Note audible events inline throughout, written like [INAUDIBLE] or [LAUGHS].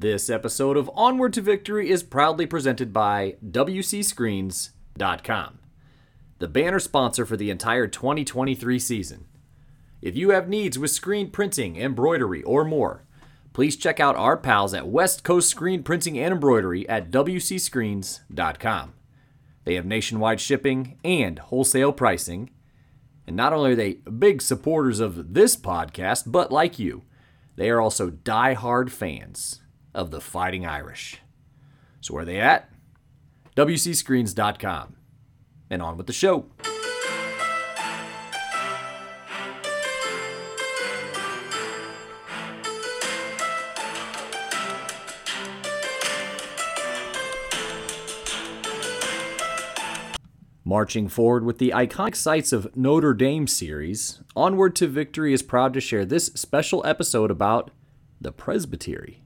This episode of Onward to Victory is proudly presented by WCScreens.com, the banner sponsor for the entire 2023 season. If you have needs with screen printing, embroidery, or more, please check out our pals at West Coast Screen Printing and Embroidery at WCScreens.com. They have nationwide shipping and wholesale pricing. And not only are they big supporters of this podcast, but like you, they are also die-hard fans of the Fighting Irish. So where are they at? WCScreens.com. And on with the show. Marching forward with the iconic sights of Notre Dame series, Onward to Victory is proud to share this special episode about the Presbytery.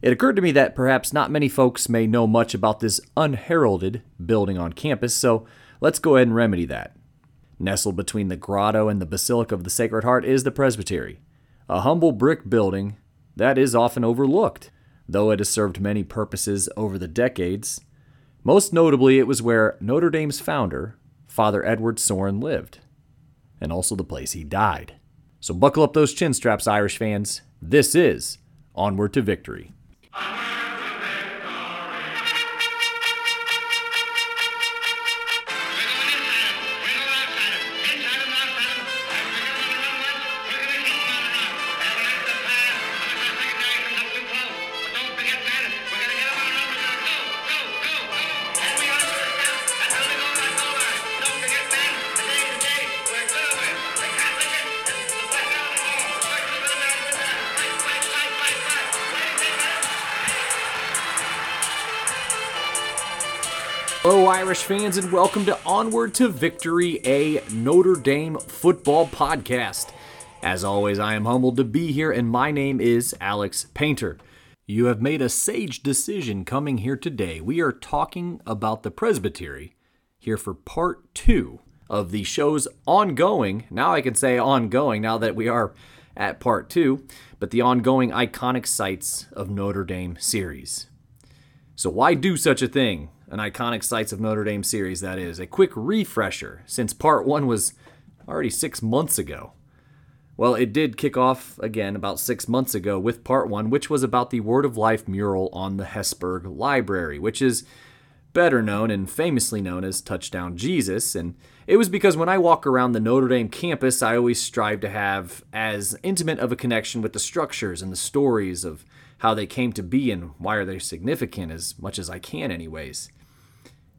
It occurred to me that perhaps not many folks may know much about this unheralded building on campus, so let's go ahead and remedy that. Nestled between the grotto and the Basilica of the Sacred Heart is the Presbytery, a humble brick building that is often overlooked, though it has served many purposes over the decades. Most notably, it was where Notre Dame's founder, Father Edward Sorin, lived, and also the place he died. So buckle up those chin straps, Irish fans. This is Onward to Victory. Ah! Hello, Irish fans, and welcome to Onward to Victory, a Notre Dame football podcast. As always, I am humbled to be here, and my name is Alex Painter. You have made a sage decision coming here today. We are talking about the Presbytery here for part two of the show's ongoing, now I can say ongoing, now that we are at part two, but the ongoing iconic sights of Notre Dame series. So, why do such a thing? An iconic sights of Notre Dame series, that is. A quick refresher, since part one was already six months ago. Well, it did kick off again about six months ago with part one, which was about the Word of Life mural on the Hesburgh Library, which is better known and famously known as Touchdown Jesus. And it was because when I walk around the Notre Dame campus, I always strive to have as intimate of a connection with the structures and the stories of how they came to be and why are they significant as much as I can, anyways.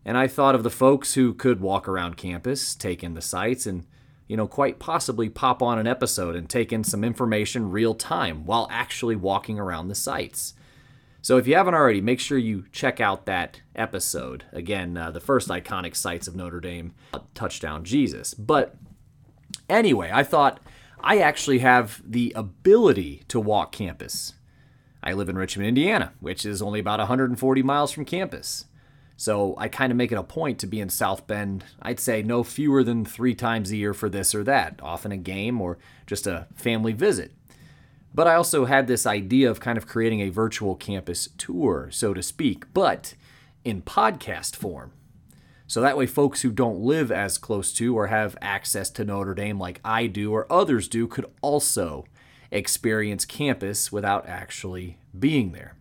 And I thought of the folks who could walk around campus, take in the sights, and, you know, quite possibly pop on an episode and take in some information real time while actually walking around the sites. So if you haven't already, make sure you check out that episode. Again, uh, the first iconic sights of Notre Dame, uh, Touchdown Jesus. But anyway, I thought I actually have the ability to walk campus. I live in Richmond, Indiana, which is only about 140 miles from campus. So I kind of make it a point to be in South Bend, I'd say no fewer than three times a year for this or that, often a game or just a family visit. But I also had this idea of kind of creating a virtual campus tour, so to speak, but in podcast form. So that way, folks who don't live as close to or have access to Notre Dame like I do or others do could also experience campus without actually being there.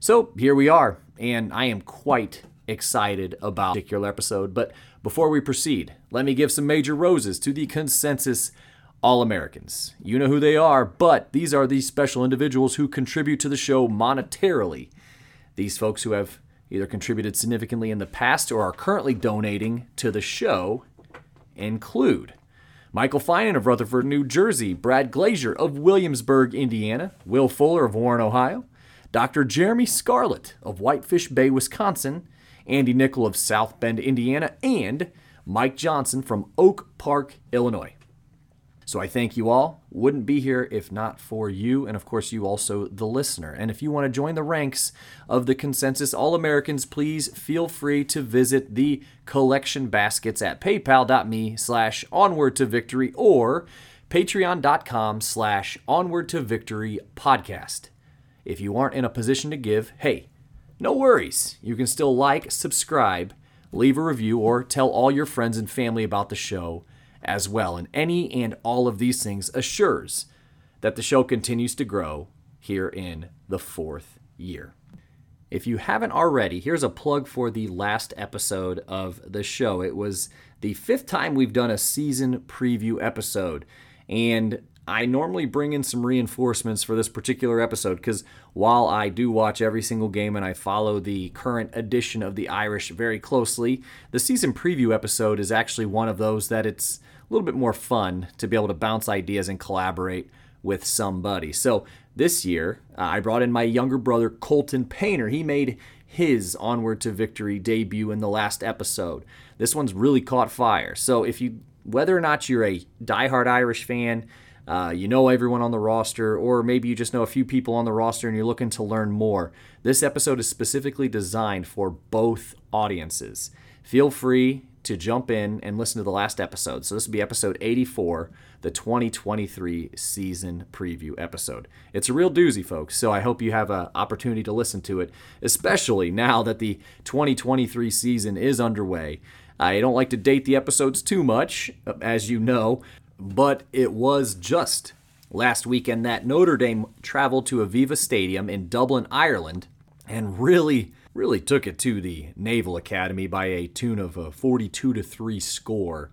So here we are, and I am quite excited about particular episode. But before we proceed, let me give some major roses to the consensus All Americans. You know who they are, but these are the special individuals who contribute to the show monetarily. These folks who have either contributed significantly in the past or are currently donating to the show include Michael Finan of Rutherford, New Jersey, Brad Glazier of Williamsburg, Indiana, Will Fuller of Warren, Ohio, Dr. Jeremy Scarlett of Whitefish Bay, Wisconsin, Andy Nickel of South Bend, Indiana, and Mike Johnson from Oak Park, Illinois. So I thank you all. Wouldn't be here if not for you, and of course, you also, the listener. And if you want to join the ranks of the Consensus All Americans, please feel free to visit the collection baskets at paypal.me slash onward to victory or patreon.com slash onward to victory podcast. If you aren't in a position to give, hey, no worries. You can still like, subscribe, leave a review, or tell all your friends and family about the show as well. And any and all of these things assures that the show continues to grow here in the fourth year. If you haven't already, here's a plug for the last episode of the show. It was the fifth time we've done a season preview episode. And I normally bring in some reinforcements for this particular episode because while I do watch every single game and I follow the current edition of the Irish very closely, the season preview episode is actually one of those that it's a little bit more fun to be able to bounce ideas and collaborate with somebody. So this year, uh, I brought in my younger brother, Colton Painter. He made his Onward to Victory debut in the last episode. This one's really caught fire. So if you, whether or not you're a diehard Irish fan, uh, you know everyone on the roster, or maybe you just know a few people on the roster and you're looking to learn more. This episode is specifically designed for both audiences. Feel free to jump in and listen to the last episode. So, this will be episode 84, the 2023 season preview episode. It's a real doozy, folks, so I hope you have an opportunity to listen to it, especially now that the 2023 season is underway. I don't like to date the episodes too much, as you know, but it was just last weekend that Notre Dame traveled to Aviva Stadium in Dublin, Ireland, and really, really took it to the Naval Academy by a tune of a 42 to 3 score.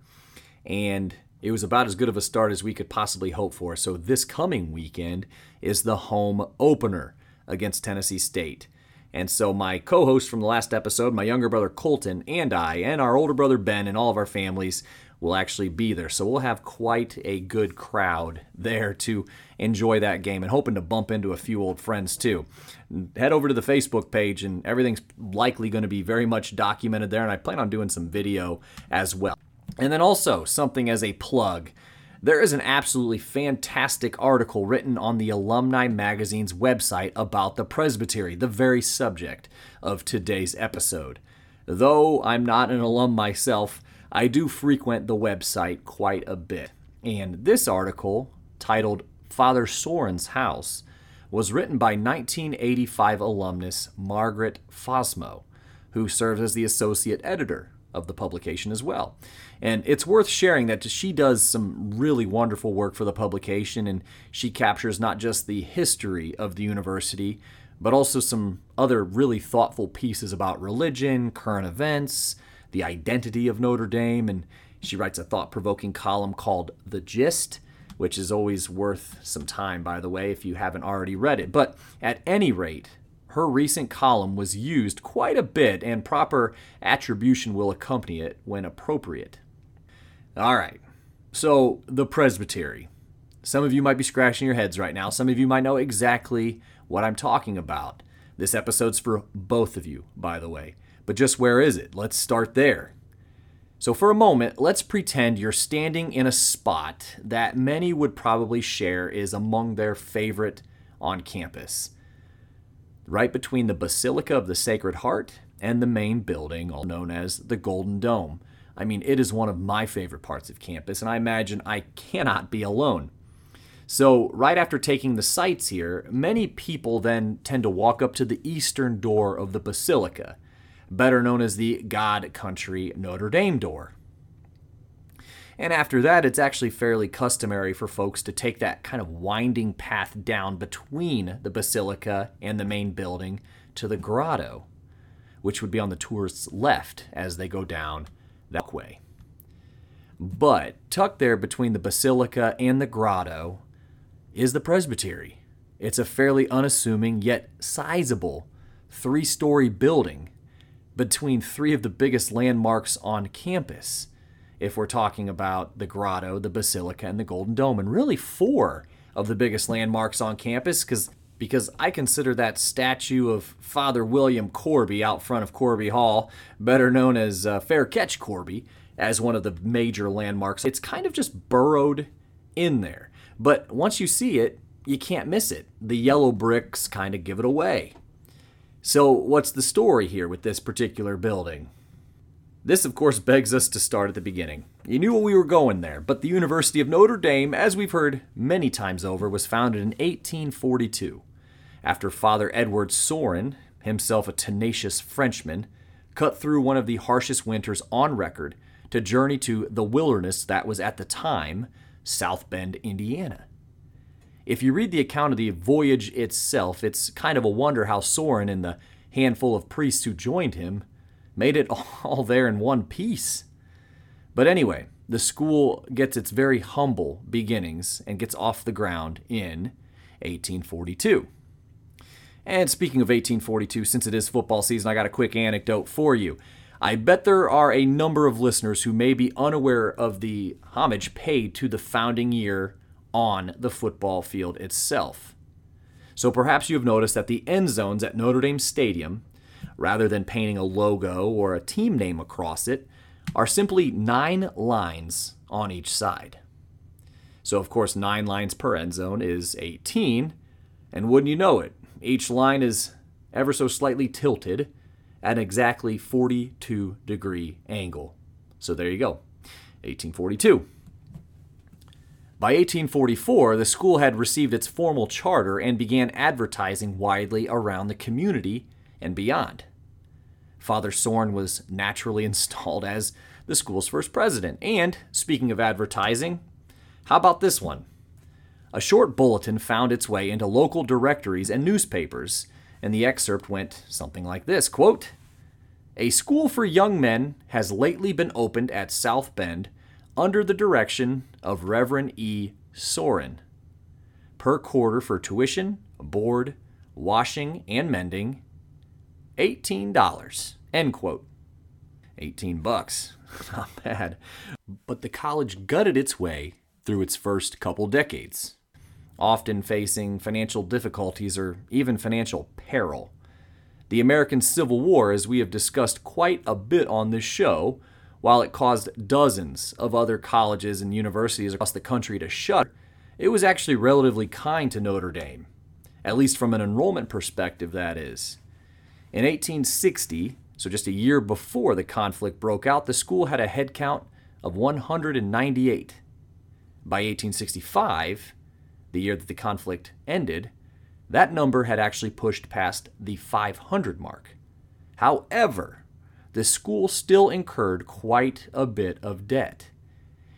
And it was about as good of a start as we could possibly hope for. So this coming weekend is the home opener against Tennessee State. And so my co-host from the last episode, my younger brother Colton, and I, and our older brother Ben, and all of our families will actually be there. So we'll have quite a good crowd there to enjoy that game and hoping to bump into a few old friends too. Head over to the Facebook page and everything's likely going to be very much documented there and I plan on doing some video as well. And then also something as a plug. There is an absolutely fantastic article written on the Alumni Magazine's website about the Presbytery, the very subject of today's episode. Though I'm not an alum myself, I do frequent the website quite a bit. And this article, titled Father Sorin's House, was written by 1985 alumnus Margaret Fosmoe, who serves as the associate editor of the publication as well. And it's worth sharing that she does some really wonderful work for the publication, and she captures not just the history of the university, but also some other really thoughtful pieces about religion, current events, the identity of Notre Dame, and she writes a thought provoking column called The Gist, which is always worth some time, by the way, if you haven't already read it. But at any rate, her recent column was used quite a bit, and proper attribution will accompany it when appropriate. All right, so the presbytery. Some of you might be scratching your heads right now. Some of you might know exactly what I'm talking about. This episode's for both of you, by the way. But just where is it? Let's start there. So, for a moment, let's pretend you're standing in a spot that many would probably share is among their favorite on campus right between the Basilica of the Sacred Heart and the main building, all known as the Golden Dome. I mean, it is one of my favorite parts of campus, and I imagine I cannot be alone. So, right after taking the sights here, many people then tend to walk up to the eastern door of the Basilica, better known as the God Country Notre Dame door. And after that, it's actually fairly customary for folks to take that kind of winding path down between the basilica and the main building to the grotto, which would be on the tourist's left as they go down that way. But tucked there between the basilica and the grotto is the presbytery. It's a fairly unassuming yet sizable three story building between three of the biggest landmarks on campus if we're talking about the grotto, the basilica, and the Golden Dome, and really four of the biggest landmarks on campus because because I consider that statue of Father William Corby out front of Corby Hall, better known as uh, Fair Catch Corby, as one of the major landmarks. It's kind of just burrowed in there. But once you see it, you can't miss it. The yellow bricks kind of give it away. So, what's the story here with this particular building? This, of course, begs us to start at the beginning. You knew we were going there, but the University of Notre Dame, as we've heard many times over, was founded in 1842. after Father Edward Sorin, himself a tenacious Frenchman, cut through one of the harshest winters on record to journey to the wilderness that was at the time South Bend, Indiana. If you read the account of the voyage itself, it's kind of a wonder how Sorin and the handful of priests who joined him made it [LAUGHS] all there in one piece. But anyway, the school gets its very humble beginnings and gets off the ground in 1842. And speaking of 1842, since it is football season, I got a quick anecdote for you. I bet there are a number of listeners who may be unaware of the homage paid to the founding year on the football field itself. So perhaps you have noticed that the end zones at Notre Dame Stadium, rather than painting a logo or a team name across it, are simply nine lines on each side. So, of course, nine lines per end zone is 18, and wouldn't you know it, each line is ever so slightly tilted at an exactly 42 degree angle. So there you go, 1842. By 1844, the school had received its formal charter and began advertising widely around the community and beyond. Father Sorin was naturally [LAUGHS] installed as the school's first president. And speaking of advertising, how about this one? A short bulletin found its way into local directories and newspapers, and the excerpt went something like this quote, A school for young men has lately been opened at South Bend under the direction of Reverend E. Sorin. Per quarter for tuition, board, washing, and mending, $18. End quote. 18 bucks. [LAUGHS] Not bad. But the college gutted its way through its first couple decades often facing financial difficulties or even financial peril. The American Civil War, as we have discussed quite a bit on this show, while it caused dozens of other colleges and universities across the country to shut, it was actually relatively kind to Notre Dame, at least from an enrollment perspective, that is. In 1860, so just a year before the conflict broke out, the school had a headcount of 198. By 1865, the year that the conflict ended, that number had actually pushed past the 500 mark. However, the school still incurred quite a bit of debt.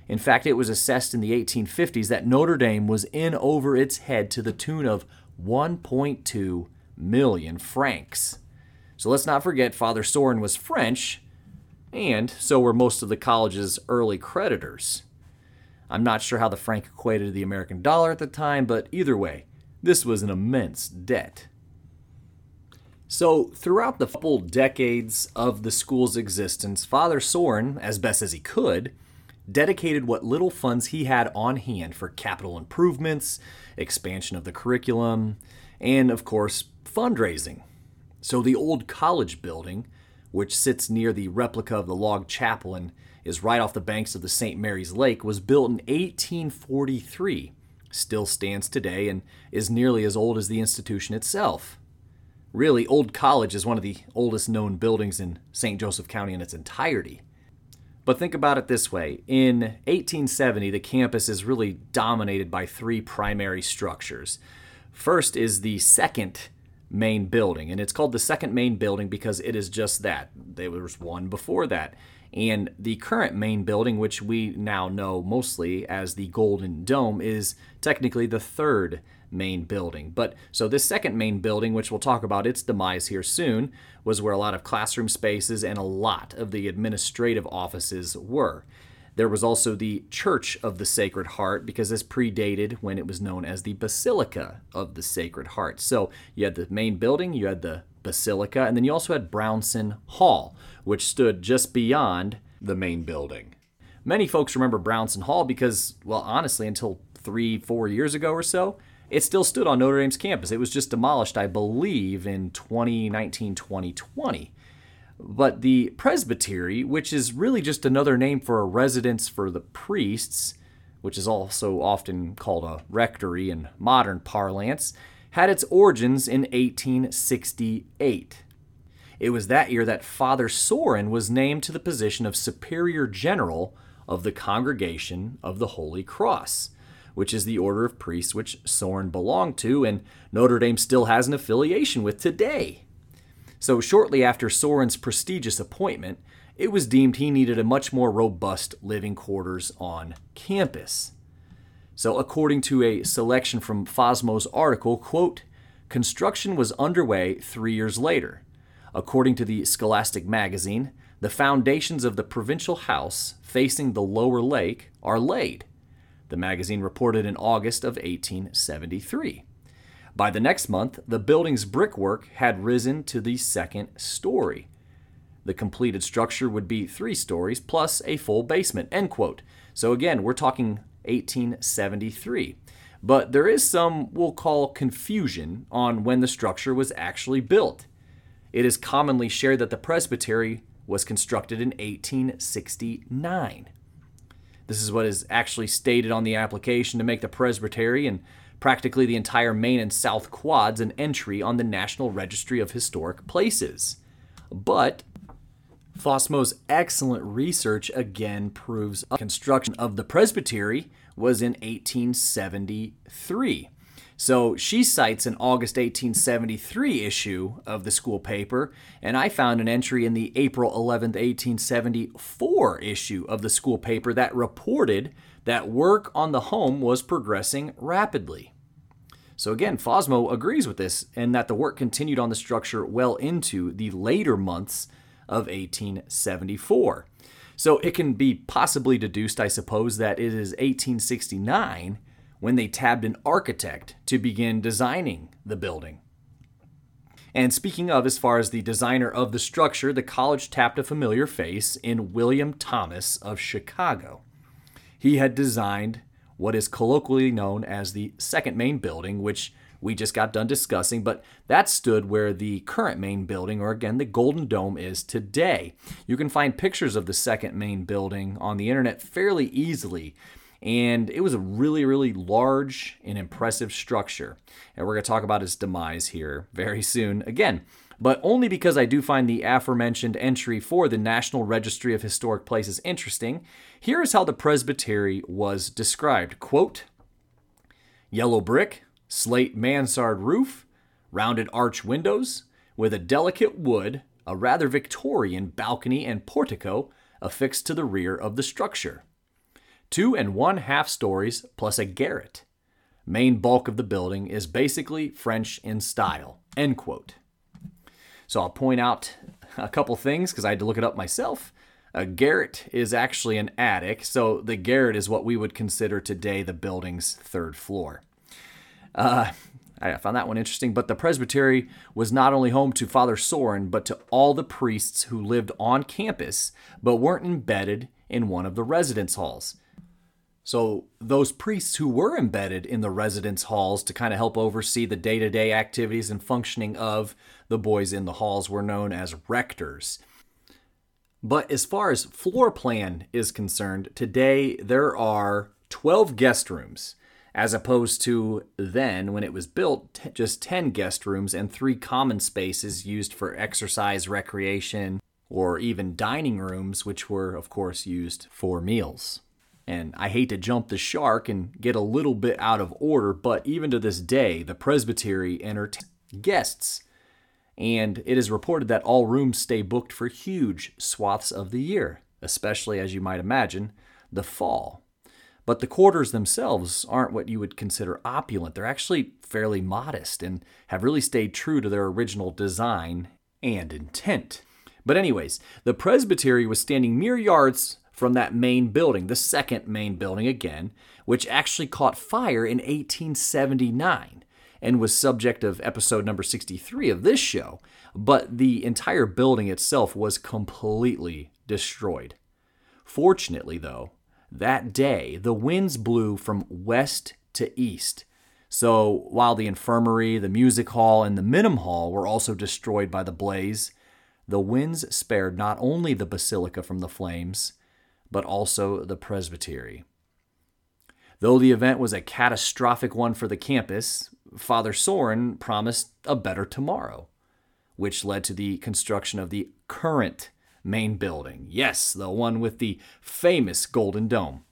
In fact, it was assessed in the 1850s that Notre Dame was in over its head to the tune of 1.2 million francs. So let's not forget Father Sorin was French, and so were most of the college's early creditors. I'm not sure how the franc equated to the American dollar at the time, but either way, this was an immense debt. So, throughout the couple decades of the school's existence, Father Sorin, as best as he could, dedicated what little funds he had on hand for capital improvements, expansion of the curriculum, and, of course, fundraising. So, the old college building, which sits near the replica of the log chapel and is right off the banks of the St. Mary's Lake, was built in 1843, still stands today, and is nearly as old as the institution itself. Really, Old College is one of the oldest known buildings in St. Joseph County in its entirety. But think about it this way in 1870, the campus is really dominated by three primary structures. First is the second main building, and it's called the second main building because it is just that. There was one before that. And the current main building, which we now know mostly as the Golden Dome, is technically the third main building. But so this second main building, which we'll talk about its demise here soon, was where a lot of classroom spaces and a lot of the administrative offices were. There was also the Church of the Sacred Heart because this predated when it was known as the Basilica of the Sacred Heart. So you had the main building, you had the Basilica, and then you also had Brownson Hall, which stood just beyond the main building. Many folks remember Brownson Hall because, well, honestly, until three, four years ago or so, it still stood on Notre Dame's campus. It was just demolished, I believe, in 2019 2020. But the presbytery, which is really just another name for a residence for the priests, which is also often called a rectory in modern parlance, had its origins in 1868. It was that year that Father Sorin was named to the position of Superior General of the Congregation of the Holy Cross, which is the order of priests which Sorin belonged to and Notre Dame still has an affiliation with today. So, shortly after Sorin's prestigious appointment, it was deemed he needed a much more robust living quarters on campus. So, according to a selection from Fosmoe's article, quote, construction was underway three years later. According to the Scholastic magazine, the foundations of the provincial house facing the lower lake are laid. The magazine reported in August of 1873. By the next month, the building's brickwork had risen to the second story. The completed structure would be three stories plus a full basement. End quote. So again, we're talking 1873. But there is some we'll call confusion on when the structure was actually built. It is commonly shared that the presbytery was constructed in 1869. This is what is actually stated on the application to make the presbytery and practically the entire main and south quads an entry on the National Registry of Historic Places. But Fosmoe's excellent research again proves construction of the presbytery was in 1873. So she cites an August 1873 issue of the school paper, and I found an entry in the April 11, 1874 issue of the school paper that reported that work on the home was progressing rapidly. So again, Fosmoe agrees with this and that the work continued on the structure well into the later months of 1874. So it can be possibly deduced, I suppose, that it is 1869 when they tabbed an architect to begin designing the building. And speaking of, as far as the designer of the structure, the college tapped a familiar face in William Thomas of Chicago. He had designed what is colloquially known as the second main building, which we just got done discussing, but that stood where the current main building, or again, the Golden Dome, is today. You can find pictures of the second main building on the internet fairly easily. And it was a really, really large and impressive structure. And we're going to talk about its demise here very soon again, but only because I do find the aforementioned entry for the National Registry of Historic Places interesting. Here is how the presbytery was described. Quote, Yellow brick, slate mansard roof, rounded arch windows, with a delicate wood, a rather Victorian balcony and portico affixed to the rear of the structure. Two and one half stories plus a garret. Main bulk of the building is basically French in style. End quote. So I'll point out a couple things because I had to look it up myself. A garret is actually an attic, so the garret is what we would consider today the building's third floor. Uh, I found that one interesting. But the presbytery was not only home to Father Sorin, but to all the priests who lived on campus but weren't embedded in one of the residence halls. So, those priests who were embedded in the residence halls to kind of help oversee the day to day activities and functioning of the boys in the halls were known as rectors. But as far as floor plan is concerned, today there are 12 guest rooms as opposed to then when it was built t- just 10 guest rooms and three common spaces used for exercise, recreation, or even dining rooms, which were, of course, used for meals. And I hate to jump the shark and get a little bit out of order, but even to this day, the presbytery entertains guests. And it is reported that all rooms stay booked for huge swaths of the year, especially as you might imagine, the fall. But the quarters themselves aren't what you would consider opulent. They're actually fairly modest and have really stayed true to their original design and intent. But, anyways, the presbytery was standing mere yards from that main building, the second main building again, which actually caught fire in 1879 and was subject of episode number 63 of this show. But the entire building itself was completely destroyed. Fortunately, though, that day, the winds blew from west to east. So while the infirmary, the music hall, and the minim hall were also destroyed by the blaze, the winds spared not only the basilica from the flames, but also the presbytery. Though the event was a catastrophic one for the campus, Father Sorin promised a better tomorrow, which led to the construction of the current main building. Yes, the one with the famous Golden Dome.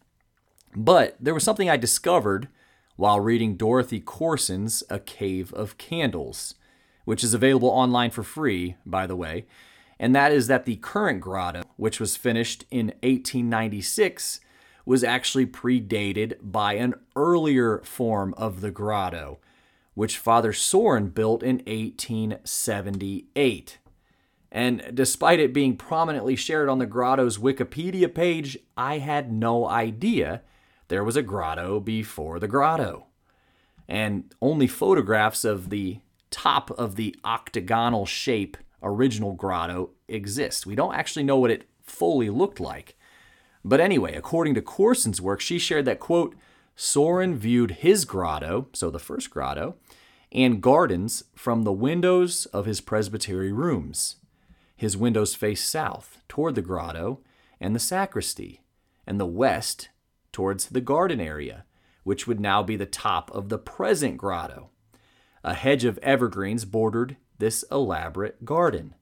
But there was something I discovered while reading Dorothy Corson's A Cave of Candles, which is available online for free, by the way, and that is that the current grotto, which was finished in 1896, was actually predated by an earlier form of the grotto, which Father Sorin built in 1878. And despite it being prominently shared on the grotto's Wikipedia page, I had no idea there was a grotto before the grotto. And only photographs of the top of the octagonal shape original grotto exist. We don't actually know what it fully looked like. But anyway, according to Corson's work, she shared that, quote, Sorin viewed his grotto, so the first grotto, and gardens from the windows of his presbytery rooms. His windows faced south toward the grotto and the sacristy, and the west towards the garden area, which would now be the top of the present grotto. A hedge of evergreens bordered this elaborate garden.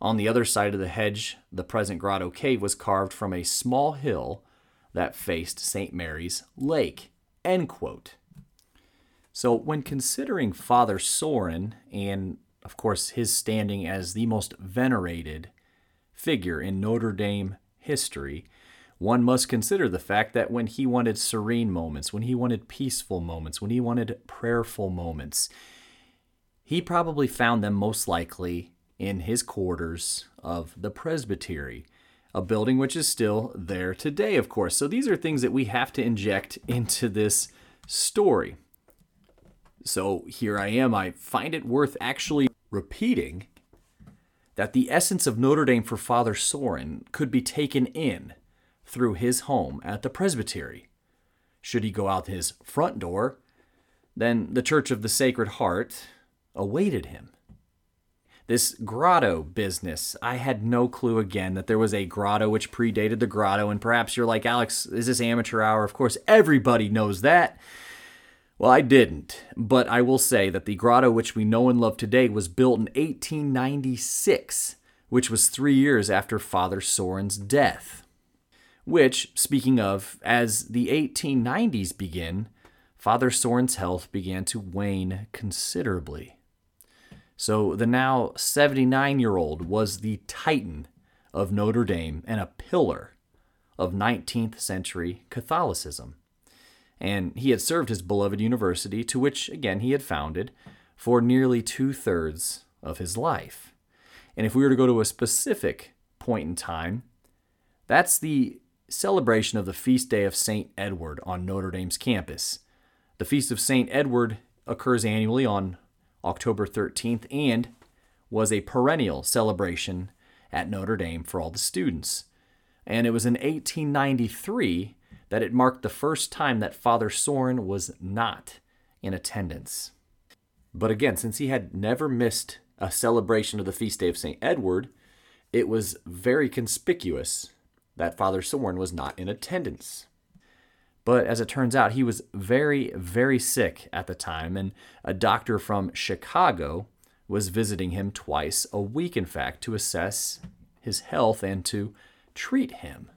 On the other side of the hedge, the present grotto cave was carved from a small hill that faced St. Mary's Lake. End quote. So, when considering Father Sorin and, of course, his standing as the most venerated figure in Notre Dame history, one must consider the fact that when he wanted serene moments, when he wanted peaceful moments, when he wanted prayerful moments, he probably found them most likely in his quarters of the presbytery, a building which is still there today, of course. So these are things that we have to inject [LAUGHS] into this story. So here I am. I find it worth actually repeating that the essence of Notre Dame for Father Sorin could be taken in through his home at the presbytery. Should he go out his front door, then the Church of the Sacred Heart awaited him. This grotto business, I had no clue again that there was a grotto which predated the grotto, and perhaps you're like, Alex, is this amateur hour? Of course, everybody knows that. Well, I didn't, but I will say that the grotto which we know and love today was built in 1896, which was three years after Father Sorin's death. Which, speaking of, as the 1890s begin, Father Sorin's health began to wane considerably. So the now 79 year old was the titan of Notre Dame and a pillar of 19th century Catholicism. And he had served his beloved university, to which, again, he had founded, for nearly two thirds of his life. And if we were to go to a specific point in time, that's the celebration of the feast day of St. Edward on Notre Dame's campus. The feast of St. Edward occurs annually on October 13th, and was a perennial celebration at Notre Dame for all the students. And it was in 1893 that it marked the first time that Father Sorin was not in attendance. But again, since he had never missed a celebration of the feast day of St. Edward, it was very conspicuous that Father Sorin was not in attendance. But as it turns out, he was very, very sick at the time, and a doctor from Chicago was visiting him twice a week, in fact, to assess his health and to treat him.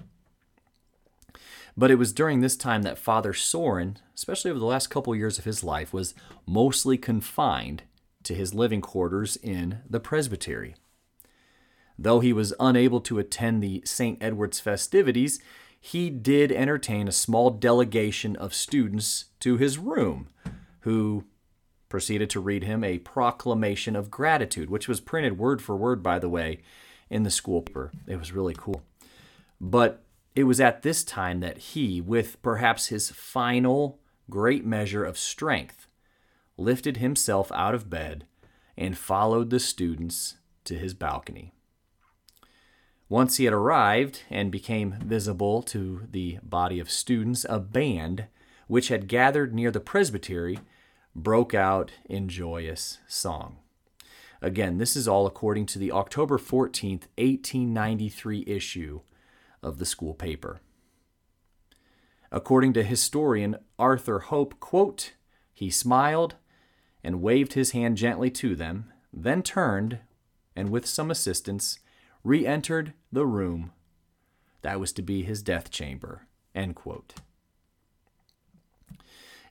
But it was during this time that Father Sorin, especially over the last couple years of his life, was mostly confined to his living quarters in the presbytery. Though he was unable to attend the St. Edward's festivities, he did entertain a small delegation of students to his room, who proceeded to read him a proclamation of gratitude, which was printed word for word, by the way, in the school paper. It was really cool. But it was at this time that he, with perhaps his final great measure of strength, lifted himself out of bed and followed the students to his balcony. Once he had arrived and became visible to the body of students, a band, which had gathered near the presbytery, broke out in joyous song. Again, this is all according to the October 14th, 1893 issue of the school paper. According to historian Arthur Hope, quote, he smiled and waved his hand gently to them, then turned, and with some assistance, re entered the room that was to be his death chamber.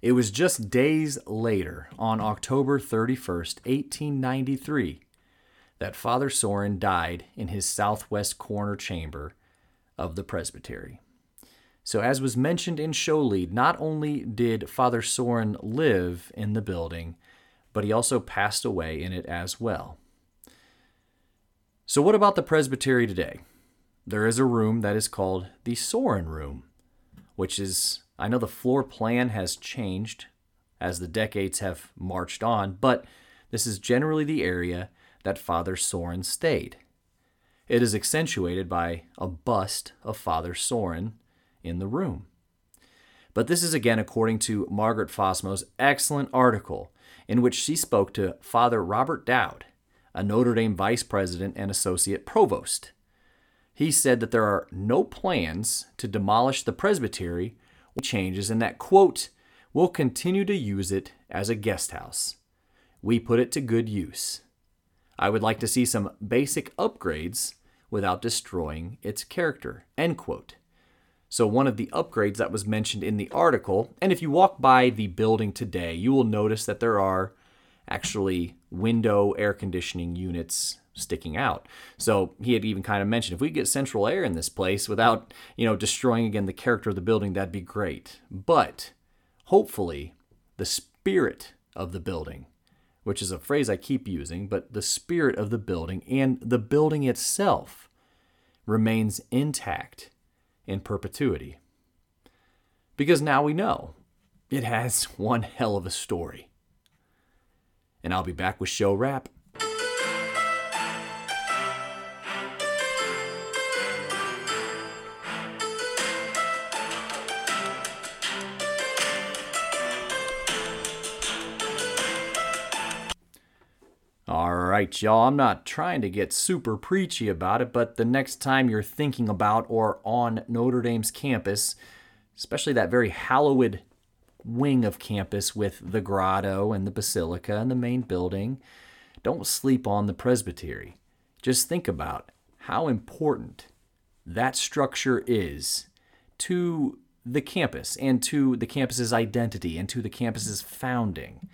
It was just days later, on October 31st, 1893, that Father Sorin died in his southwest corner chamber of the presbytery. So, as was mentioned in show lead, not only did Father Sorin live in the building, but he also passed away in it as well. So, what about the presbytery today? There is a room that is called the Sorin Room, which is, I know the floor plan has changed as the decades have marched on, but this is generally the area that Father Sorin stayed. It is accentuated by a bust of Father Sorin in the room. But this is again according to Margaret Fosmoe's excellent article in which she spoke to Father Robert Dowd, a Notre Dame vice president and associate provost. He said that there are no plans to demolish the presbytery or changes and that, quote, we'll continue to use it as a guest house. We put it to good use. I would like to see some basic upgrades without destroying its character. End quote. So, one of the upgrades that was mentioned in the article, and if you walk by the building today, you will notice that there are actually window air conditioning units sticking out. So he had even kind of mentioned if we get central air in this place without, you know, destroying again the character of the building, that'd be great. But hopefully the spirit of the building, which is a phrase I keep using, but the spirit of the building and the building itself remains intact in perpetuity. Because now we know it has [LAUGHS] one hell of a story. And I'll be back with show wrap All right, y'all, I'm not trying to get super preachy about it, but the next time you're thinking about or on Notre Dame's campus, especially that very hallowed wing of campus with the grotto and the basilica and the main building, don't sleep on the presbytery. Just think about how important that structure is to the campus and to the campus's identity and to the campus's founding.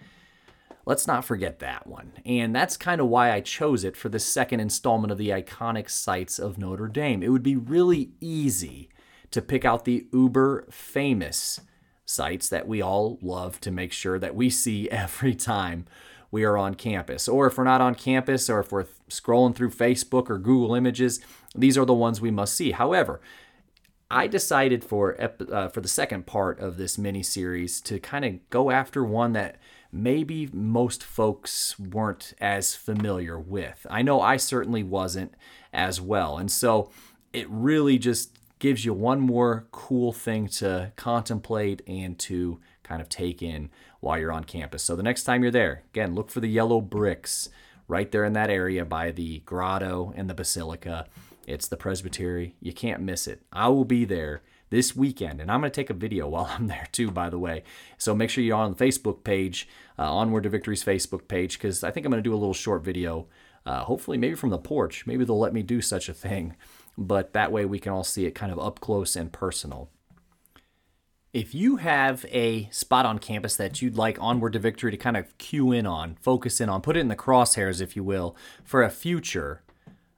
Let's not forget that one. And that's kind of why I chose it for the second installment of the iconic sights of Notre Dame. It would be really easy to pick out the uber famous sites that we all love to make sure that we see [LAUGHS] every time we are on campus. Or if we're not on campus, or if we're scrolling through Facebook or Google Images, these are the ones we must see. However, I decided for uh, for the second part of this mini series to kind of go after one that maybe most folks weren't as familiar with. I know I certainly wasn't as well. And so it really just gives you one more cool thing to contemplate and to kind of take in while you're on campus. So the next time you're there, again, look for the yellow bricks right there in that area by the grotto and the basilica. It's the presbytery. You can't miss it. I will be there this weekend. And I'm going to take a video [LAUGHS] while I'm there too, by the way. So make sure you're on the Facebook page, uh, Onward to Victory's Facebook page, because I think I'm going to do a little short video, uh, hopefully maybe from the porch. Maybe they'll let me do such a thing. But that way we can all see it kind of up close and personal. If you have a spot on campus that you'd like Onward to Victory to kind of cue in on, focus in on, put it in the crosshairs, if you will, for a future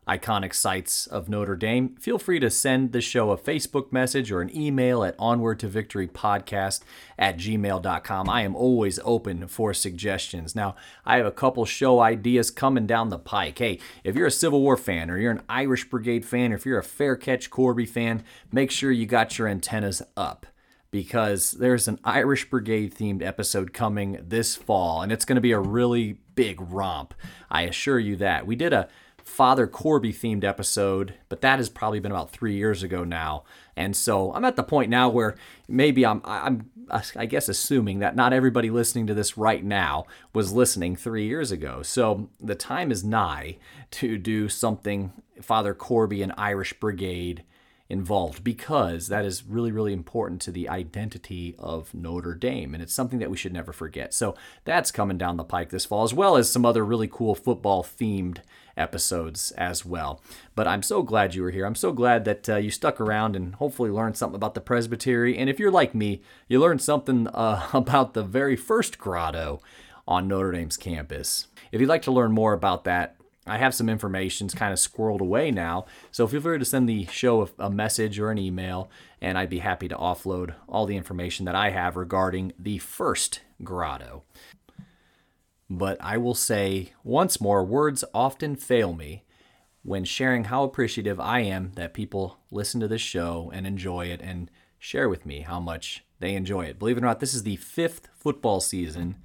iconic sights of Notre Dame, feel free to send the show a Facebook message or an email at onward to victory podcast at gmail.com. I am always open for suggestions. Now, I have a couple show ideas coming down the pike. Hey, if you're a Civil War fan or you're an Irish Brigade fan or if you're a Fair Catch Corby fan, make sure you got your antennas up because there's an Irish Brigade themed episode coming this fall, and it's going to be a really big romp. I assure you that. We did a Father Corby themed episode, but that has probably been about three years ago now. And so I'm at the point now where maybe I'm, I'm, I guess, assuming that not everybody listening to this right now was listening three years ago. So the time is nigh to do something Father Corby and Irish Brigade involved because that is really, really important to the identity of Notre Dame. And it's something that we should never forget. So that's coming down the pike this fall, as well as some other really cool football themed episodes as well. But I'm so glad you were here. I'm so glad that uh, you stuck around and hopefully learned something about the presbytery. And if you're like me, you learned something uh, [LAUGHS] about the very first grotto on Notre Dame's campus. If you'd like to learn more about that, I have some information kind of squirreled away now, so feel free to send the show a, message or an email, and I'd be happy to offload all the information that I have regarding the first grotto. But I will say once more words often fail me when sharing how appreciative I am that people listen to this show and enjoy it and share with me how much they enjoy it. Believe it or not, this is the fifth football season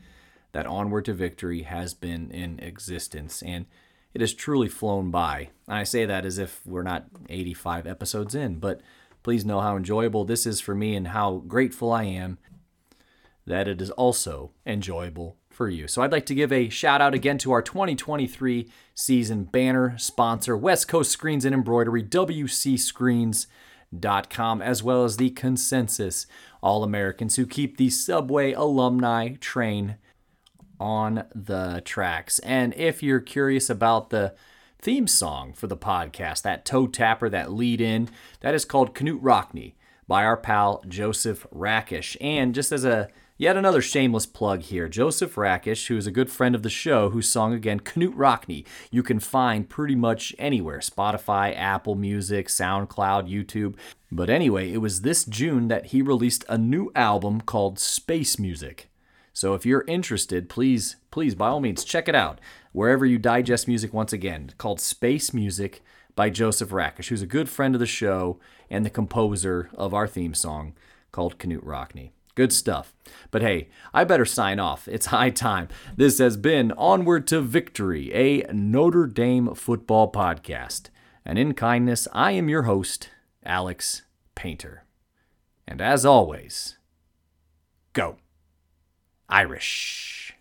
that Onward to Victory has been in existence. And it has truly flown by. And I say that as if we're not 85 episodes in, but please know how enjoyable this is for me and how grateful I am that it is also enjoyable for you. So I'd like to give a shout out again to our 2023 season banner sponsor, West Coast Screens and Embroidery, WCScreens.com, as well as the Consensus All Americans who keep the Subway alumni train on the tracks. And if you're curious about the theme song for the podcast, that toe tapper, that lead in, that is called Knute Rockne by our pal Joseph Rakish. And just as a Yet another shameless plug here. Joseph Rakish, who is a good friend of the show, whose song again, Knute Rockne, you can find pretty much anywhere Spotify, Apple Music, SoundCloud, YouTube. But anyway, it was this June that he released a new album called Space Music. So if you're interested, please, please, by all means, check it out wherever you digest music once again, called Space Music by Joseph Rakish, who's a good friend of the show and the composer of our theme song called Knute Rockne. Good stuff. But hey, I better sign off. It's high time. This has been Onward to Victory, a Notre Dame football podcast. And in kindness, I am your host, Alex Painter. And as always, go. Irish.